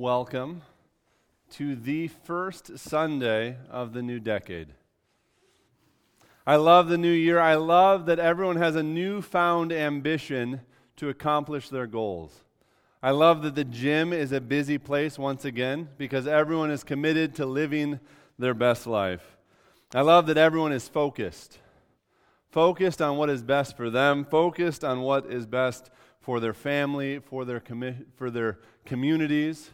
Welcome to the first Sunday of the new decade. I love the new year. I love that everyone has a newfound ambition to accomplish their goals. I love that the gym is a busy place once again because everyone is committed to living their best life. I love that everyone is focused. Focused on what is best for them, focused on what is best for their family, for their, commi- for their communities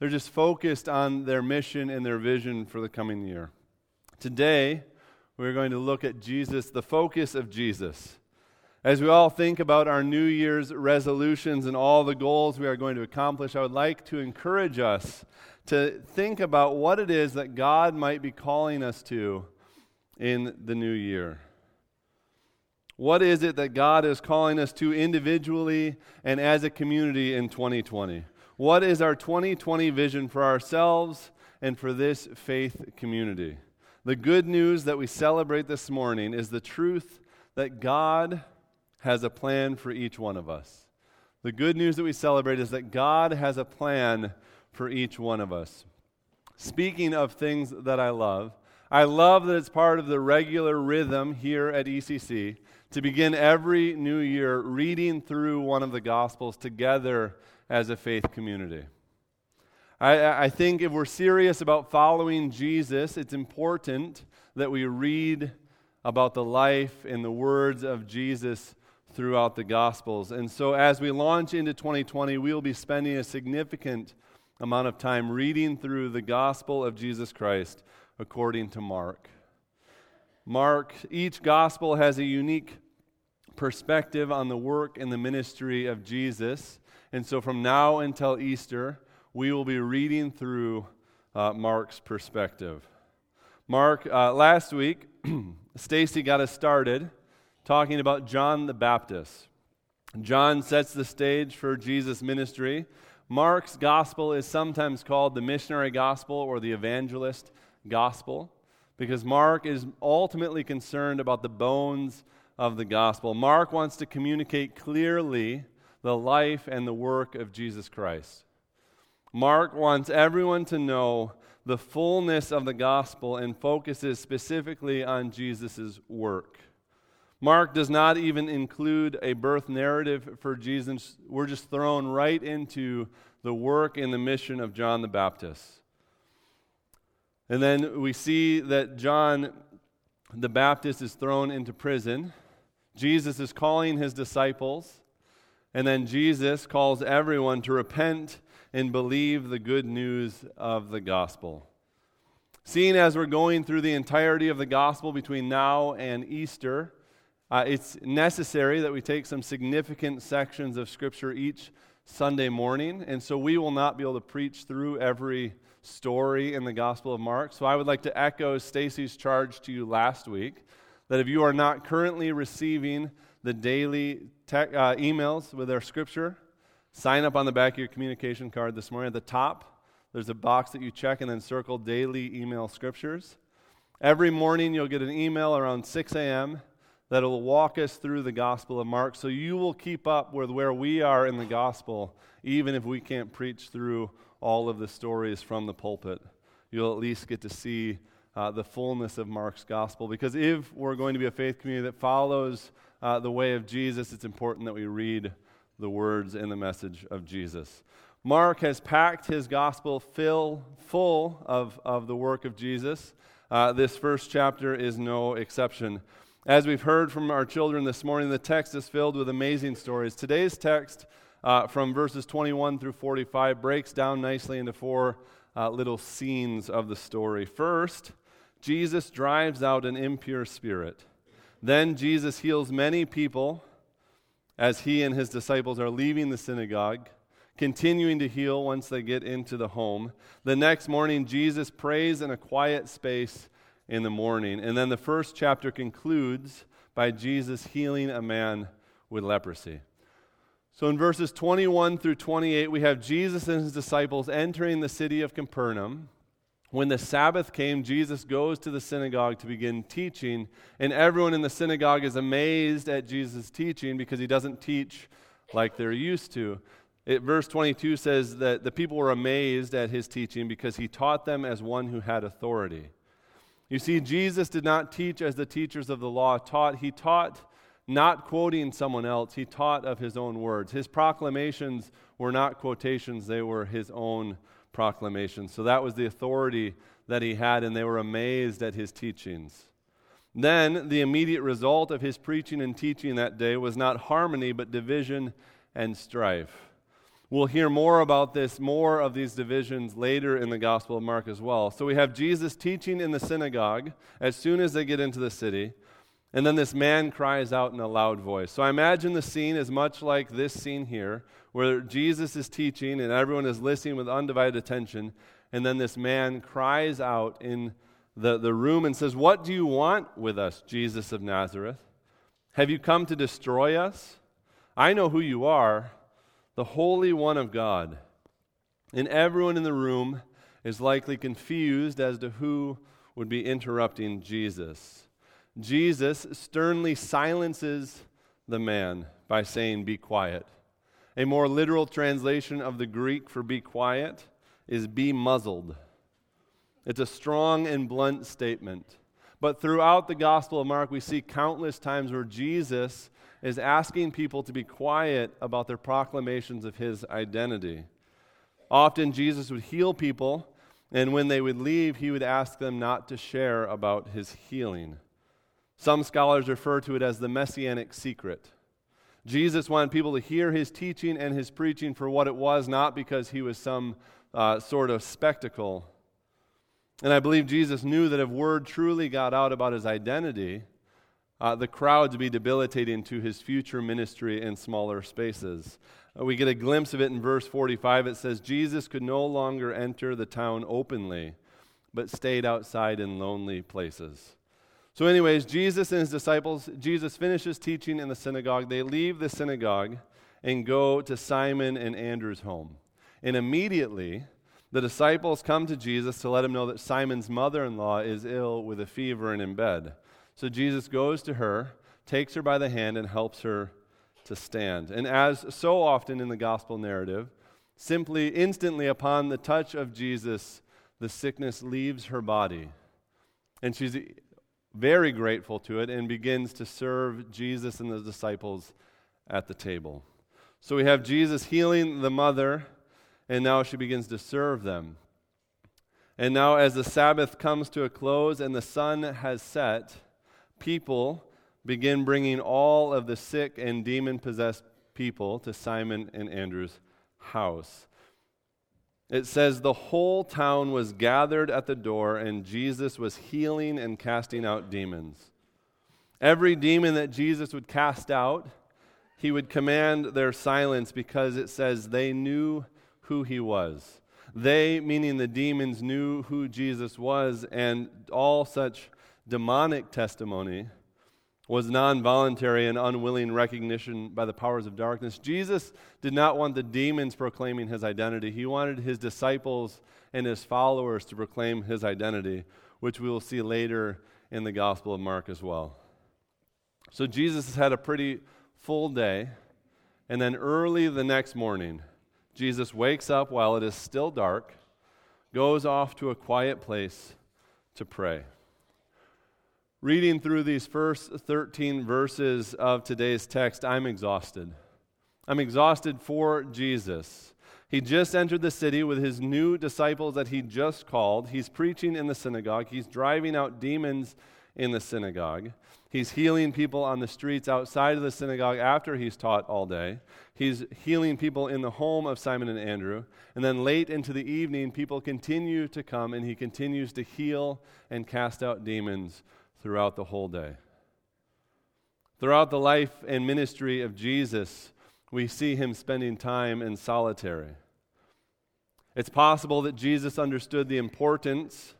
they're just focused on their mission and their vision for the coming year. Today, we're going to look at Jesus, the focus of Jesus. As we all think about our New Year's resolutions and all the goals we are going to accomplish, I would like to encourage us to think about what it is that God might be calling us to in the new year. What is it that God is calling us to individually and as a community in 2020? What is our 2020 vision for ourselves and for this faith community? The good news that we celebrate this morning is the truth that God has a plan for each one of us. The good news that we celebrate is that God has a plan for each one of us. Speaking of things that I love, I love that it's part of the regular rhythm here at ECC to begin every new year reading through one of the Gospels together as a faith community. I, I think if we're serious about following Jesus, it's important that we read about the life and the words of Jesus throughout the Gospels. And so, as we launch into 2020, we'll be spending a significant amount of time reading through the Gospel of Jesus Christ according to Mark. Mark, each Gospel has a unique perspective on the work and the ministry of Jesus. And so from now until Easter, we will be reading through uh, Mark's perspective. Mark, uh, last week, Stacy got us started talking about John the Baptist. John sets the stage for Jesus' ministry. Mark's gospel is sometimes called the missionary gospel or the evangelist gospel because Mark is ultimately concerned about the bones of the gospel. Mark wants to communicate clearly the life and the work of Jesus Christ. Mark wants everyone to know the fullness of the gospel and focuses specifically on Jesus' work. Mark does not even include a birth narrative for Jesus. We're just thrown right into the work and the mission of John the Baptist. And then we see that John the Baptist is thrown into prison. Jesus is calling his disciples and then Jesus calls everyone to repent and believe the good news of the gospel. Seeing as we're going through the entirety of the gospel between now and Easter, uh, it's necessary that we take some significant sections of Scripture each Sunday morning. And so we will not be able to preach through every story in the Gospel of Mark. So I would like to echo Stacy's charge to you last week that if you are not currently receiving the daily te- uh, emails with our scripture. Sign up on the back of your communication card this morning. At the top, there's a box that you check and then circle daily email scriptures. Every morning, you'll get an email around 6 a.m. that will walk us through the Gospel of Mark. So you will keep up with where we are in the Gospel, even if we can't preach through all of the stories from the pulpit. You'll at least get to see uh, the fullness of Mark's Gospel. Because if we're going to be a faith community that follows uh, the way of Jesus, it's important that we read the words and the message of Jesus. Mark has packed his gospel fill, full of, of the work of Jesus. Uh, this first chapter is no exception. As we've heard from our children this morning, the text is filled with amazing stories. Today's text, uh, from verses 21 through 45, breaks down nicely into four uh, little scenes of the story. First, Jesus drives out an impure spirit. Then Jesus heals many people as he and his disciples are leaving the synagogue, continuing to heal once they get into the home. The next morning, Jesus prays in a quiet space in the morning. And then the first chapter concludes by Jesus healing a man with leprosy. So in verses 21 through 28, we have Jesus and his disciples entering the city of Capernaum. When the Sabbath came, Jesus goes to the synagogue to begin teaching, and everyone in the synagogue is amazed at Jesus' teaching because he doesn't teach like they're used to. It, verse 22 says that the people were amazed at his teaching because he taught them as one who had authority. You see, Jesus did not teach as the teachers of the law taught. He taught not quoting someone else, he taught of his own words. His proclamations were not quotations, they were his own proclamations. So that was the authority that he had, and they were amazed at his teachings. Then, the immediate result of his preaching and teaching that day was not harmony, but division and strife. We'll hear more about this, more of these divisions later in the Gospel of Mark as well. So we have Jesus teaching in the synagogue as soon as they get into the city. And then this man cries out in a loud voice. So I imagine the scene is much like this scene here, where Jesus is teaching and everyone is listening with undivided attention. And then this man cries out in the, the room and says, What do you want with us, Jesus of Nazareth? Have you come to destroy us? I know who you are the Holy One of God. And everyone in the room is likely confused as to who would be interrupting Jesus. Jesus sternly silences the man by saying, Be quiet. A more literal translation of the Greek for be quiet is be muzzled. It's a strong and blunt statement. But throughout the Gospel of Mark, we see countless times where Jesus is asking people to be quiet about their proclamations of his identity. Often Jesus would heal people, and when they would leave, he would ask them not to share about his healing. Some scholars refer to it as the messianic secret. Jesus wanted people to hear his teaching and his preaching for what it was, not because he was some uh, sort of spectacle. And I believe Jesus knew that if word truly got out about his identity, uh, the crowd would be debilitating to his future ministry in smaller spaces. Uh, we get a glimpse of it in verse 45. It says, Jesus could no longer enter the town openly, but stayed outside in lonely places. So, anyways, Jesus and his disciples, Jesus finishes teaching in the synagogue. They leave the synagogue and go to Simon and Andrew's home. And immediately, the disciples come to Jesus to let him know that Simon's mother in law is ill with a fever and in bed. So Jesus goes to her, takes her by the hand, and helps her to stand. And as so often in the gospel narrative, simply instantly upon the touch of Jesus, the sickness leaves her body. And she's very grateful to it and begins to serve Jesus and the disciples at the table. So we have Jesus healing the mother, and now she begins to serve them. And now, as the Sabbath comes to a close and the sun has set, people begin bringing all of the sick and demon possessed people to Simon and Andrew's house. It says the whole town was gathered at the door, and Jesus was healing and casting out demons. Every demon that Jesus would cast out, he would command their silence because it says they knew who he was. They, meaning the demons, knew who Jesus was, and all such demonic testimony was non voluntary and unwilling recognition by the powers of darkness. Jesus did not want the demons proclaiming his identity. He wanted his disciples and his followers to proclaim his identity, which we will see later in the Gospel of Mark as well. So Jesus had a pretty full day, and then early the next morning, Jesus wakes up while it is still dark, goes off to a quiet place to pray. Reading through these first 13 verses of today's text, I'm exhausted. I'm exhausted for Jesus. He just entered the city with his new disciples that he just called. He's preaching in the synagogue. He's driving out demons in the synagogue. He's healing people on the streets outside of the synagogue after he's taught all day. He's healing people in the home of Simon and Andrew. And then late into the evening, people continue to come and he continues to heal and cast out demons throughout the whole day. Throughout the life and ministry of Jesus, we see him spending time in solitary. It's possible that Jesus understood the importance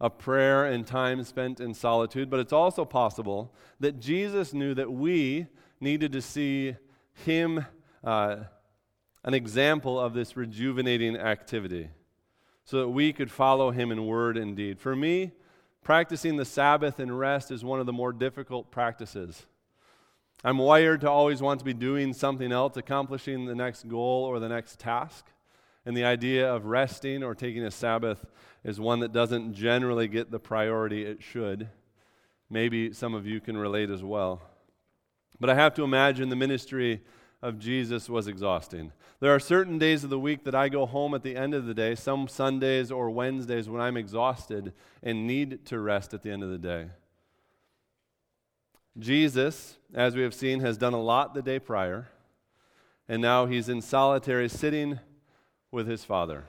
of prayer and time spent in solitude, but it's also possible that Jesus knew that we needed to see him uh, an example of this rejuvenating activity so that we could follow him in word and deed. For me, Practicing the Sabbath and rest is one of the more difficult practices. I'm wired to always want to be doing something else, accomplishing the next goal or the next task. And the idea of resting or taking a Sabbath is one that doesn't generally get the priority it should. Maybe some of you can relate as well. But I have to imagine the ministry of Jesus was exhausting. There are certain days of the week that I go home at the end of the day, some Sundays or Wednesdays when I'm exhausted and need to rest at the end of the day. Jesus, as we have seen, has done a lot the day prior, and now he's in solitary sitting with his Father.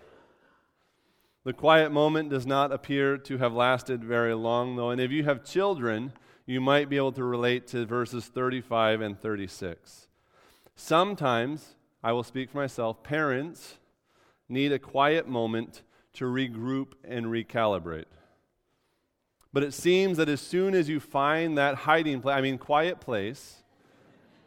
The quiet moment does not appear to have lasted very long, though, and if you have children, you might be able to relate to verses 35 and 36. Sometimes, I will speak for myself, parents need a quiet moment to regroup and recalibrate. But it seems that as soon as you find that hiding place, I mean, quiet place,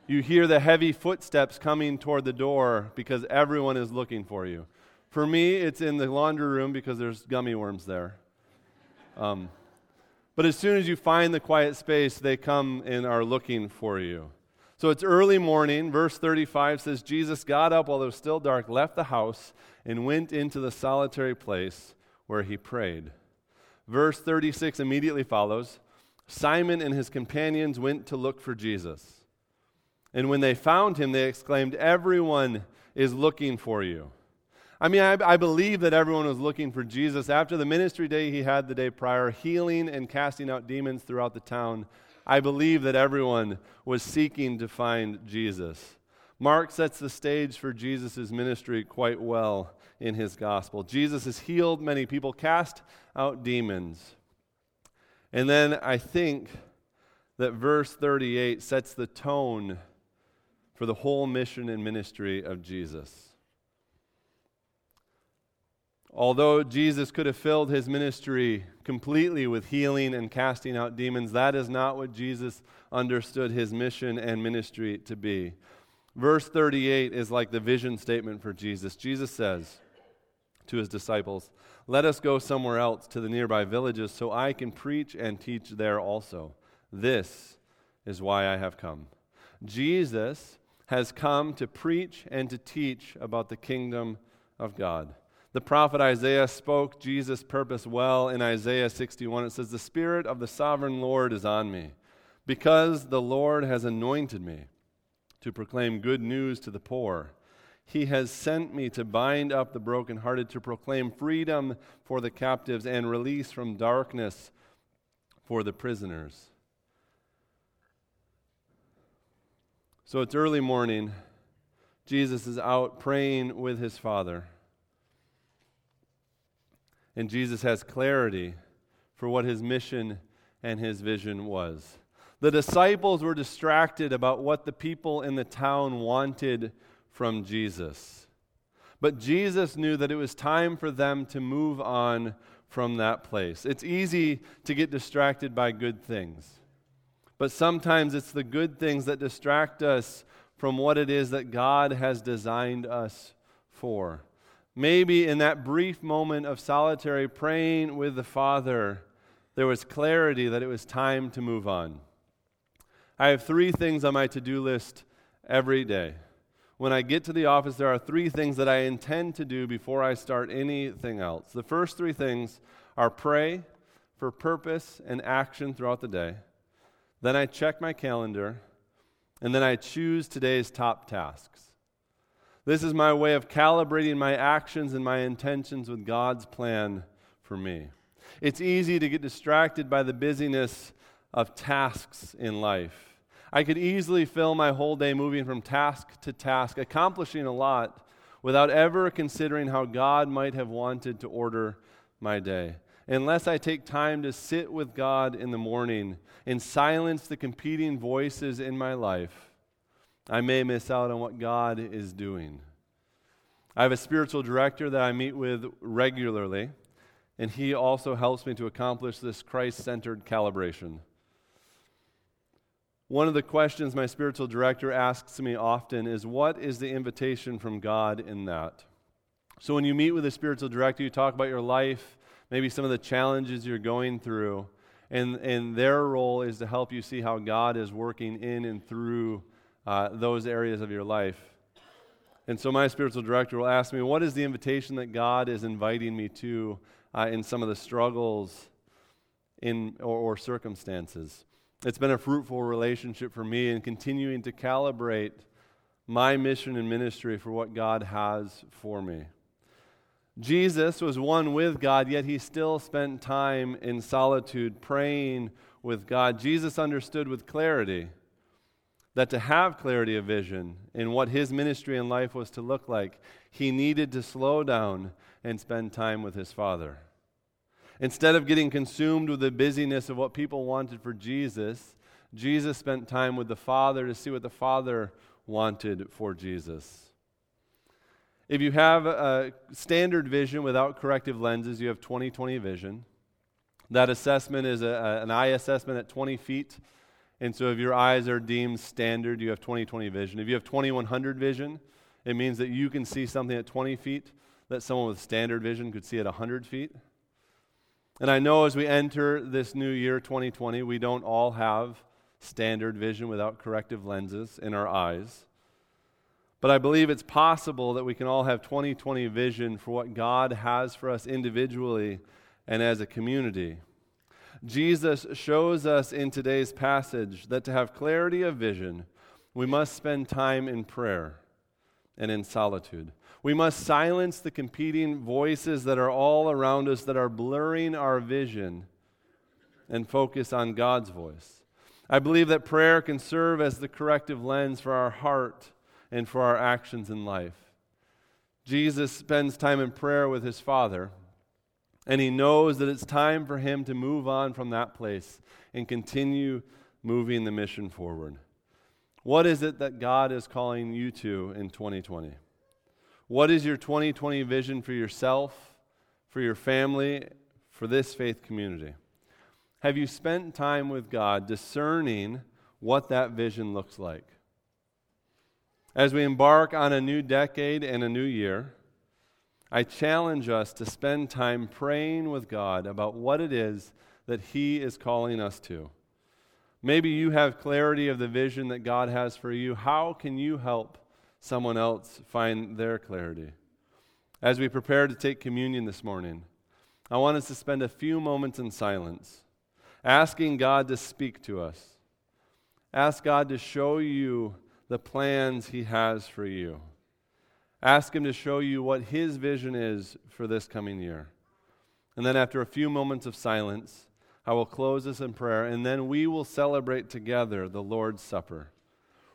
you hear the heavy footsteps coming toward the door because everyone is looking for you. For me, it's in the laundry room because there's gummy worms there. Um, but as soon as you find the quiet space, they come and are looking for you. So it's early morning. Verse 35 says Jesus got up while it was still dark, left the house, and went into the solitary place where he prayed. Verse 36 immediately follows Simon and his companions went to look for Jesus. And when they found him, they exclaimed, Everyone is looking for you. I mean, I, I, believe that everyone was looking for Jesus. After the ministry day he had the day prior, healing and casting out demons throughout the town, I believe that everyone was seeking to find Jesus. Mark sets the stage for Jesus' ministry quite well in his gospel. Jesus has healed many people, cast out demons. And then I think that verse 38 sets the tone for the whole mission and ministry of Jesus. Although Jesus could have filled his ministry completely with healing and casting out demons, that is not what Jesus understood his mission and ministry to be. Verse 38 is like the vision statement for Jesus. Jesus says, to his disciples, Let us go somewhere else to the nearby villages so I can preach and teach there also. This is why I have come. Jesus has come to preach and to teach about the kingdom of God. The prophet Isaiah spoke Jesus' purpose well in Isaiah 61. It says, The Spirit of the sovereign Lord is on me, because the Lord has anointed me to proclaim good news to the poor. He has sent me to bind up the brokenhearted, to proclaim freedom for the captives and release from darkness for the prisoners. So it's early morning. Jesus is out praying with his Father. And Jesus has clarity for what his mission and his vision was. The disciples were distracted about what the people in the town wanted from Jesus. But Jesus knew that it was time for them to move on from that place. It's easy to get distracted by good things, but sometimes it's the good things that distract us from what it is that God has designed us for. Maybe in that brief moment of solitary praying with the Father, there was clarity that it was time to move on. I have three things on my to do list every day when I get to the office, there are three things that I intend to do before I start anything else. The first three things are pray for purpose and action throughout the day. Then I check my calendar, and then I choose today's top tasks. This is my way of calibrating my actions and my intentions with God's plan for me. It's easy to get distracted by the busyness of tasks in life. I could easily fill my whole day moving from task to task, accomplishing a lot without ever considering how God might have wanted to order my day. Unless I take time to sit with God in the morning and silence the competing voices in my life, I may miss out on what God is doing. I have a spiritual director that I meet with regularly, and he also helps me to accomplish this Christ centered calibration. One of the questions my spiritual director asks me often is what is the invitation from God in that? So when you meet with a spiritual director, you talk about your life, maybe some of the challenges you're going through, and, and their role is to help you see how God is working in and through uh, those areas of your life. And so, my spiritual director will ask me, What is the invitation that God is inviting me to uh, in some of the struggles in, or, or circumstances? It's been a fruitful relationship for me in continuing to calibrate my mission and ministry for what God has for me. Jesus was one with God, yet he still spent time in solitude praying with God. Jesus understood with clarity that to have clarity of vision in what his ministry and life was to look like, he needed to slow down and spend time with his Father. Instead of getting consumed with the busyness of what people wanted for Jesus, Jesus spent time with the Father to see what the Father wanted for Jesus. If you have a standard vision without corrective lenses, you have 20 20 vision. That assessment is a, an eye assessment at 20 feet. And so if your eyes are deemed standard, you have 20 20 vision. If you have 2100 vision, it means that you can see something at 20 feet that someone with standard vision could see at 100 feet. And I know as we enter this new year, 2020, we don't all have standard vision without corrective lenses in our eyes. But I believe it's possible that we can all have 2020 vision for what God has for us individually and as a community. Jesus shows us in today's passage that to have clarity of vision, we must spend time in prayer and in solitude. We must silence the competing voices that are all around us that are blurring our vision and focus on God's voice. I believe that prayer can serve as the corrective lens for our heart and for our actions in life. Jesus spends time in prayer with his Father, and he knows that it's time for him to move on from that place and continue moving the mission forward. What is it that God is calling you to in 2020? What is your 2020 vision for yourself, for your family, for this faith community? Have you spent time with God discerning what that vision looks like? As we embark on a new decade and a new year, I challenge us to spend time praying with God about what it is that He is calling us to. Maybe you have clarity of the vision that God has for you. How can you help someone else find their clarity? As we prepare to take communion this morning, I want us to spend a few moments in silence, asking God to speak to us. Ask God to show you the plans He has for you. Ask Him to show you what His vision is for this coming year. And then, after a few moments of silence, I will close this in prayer, and then we will celebrate together the Lord's Supper,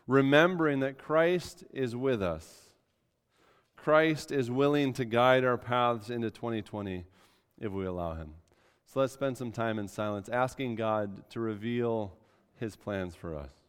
remembering that Christ is with us. Christ is willing to guide our paths into 2020 if we allow Him. So let's spend some time in silence asking God to reveal His plans for us.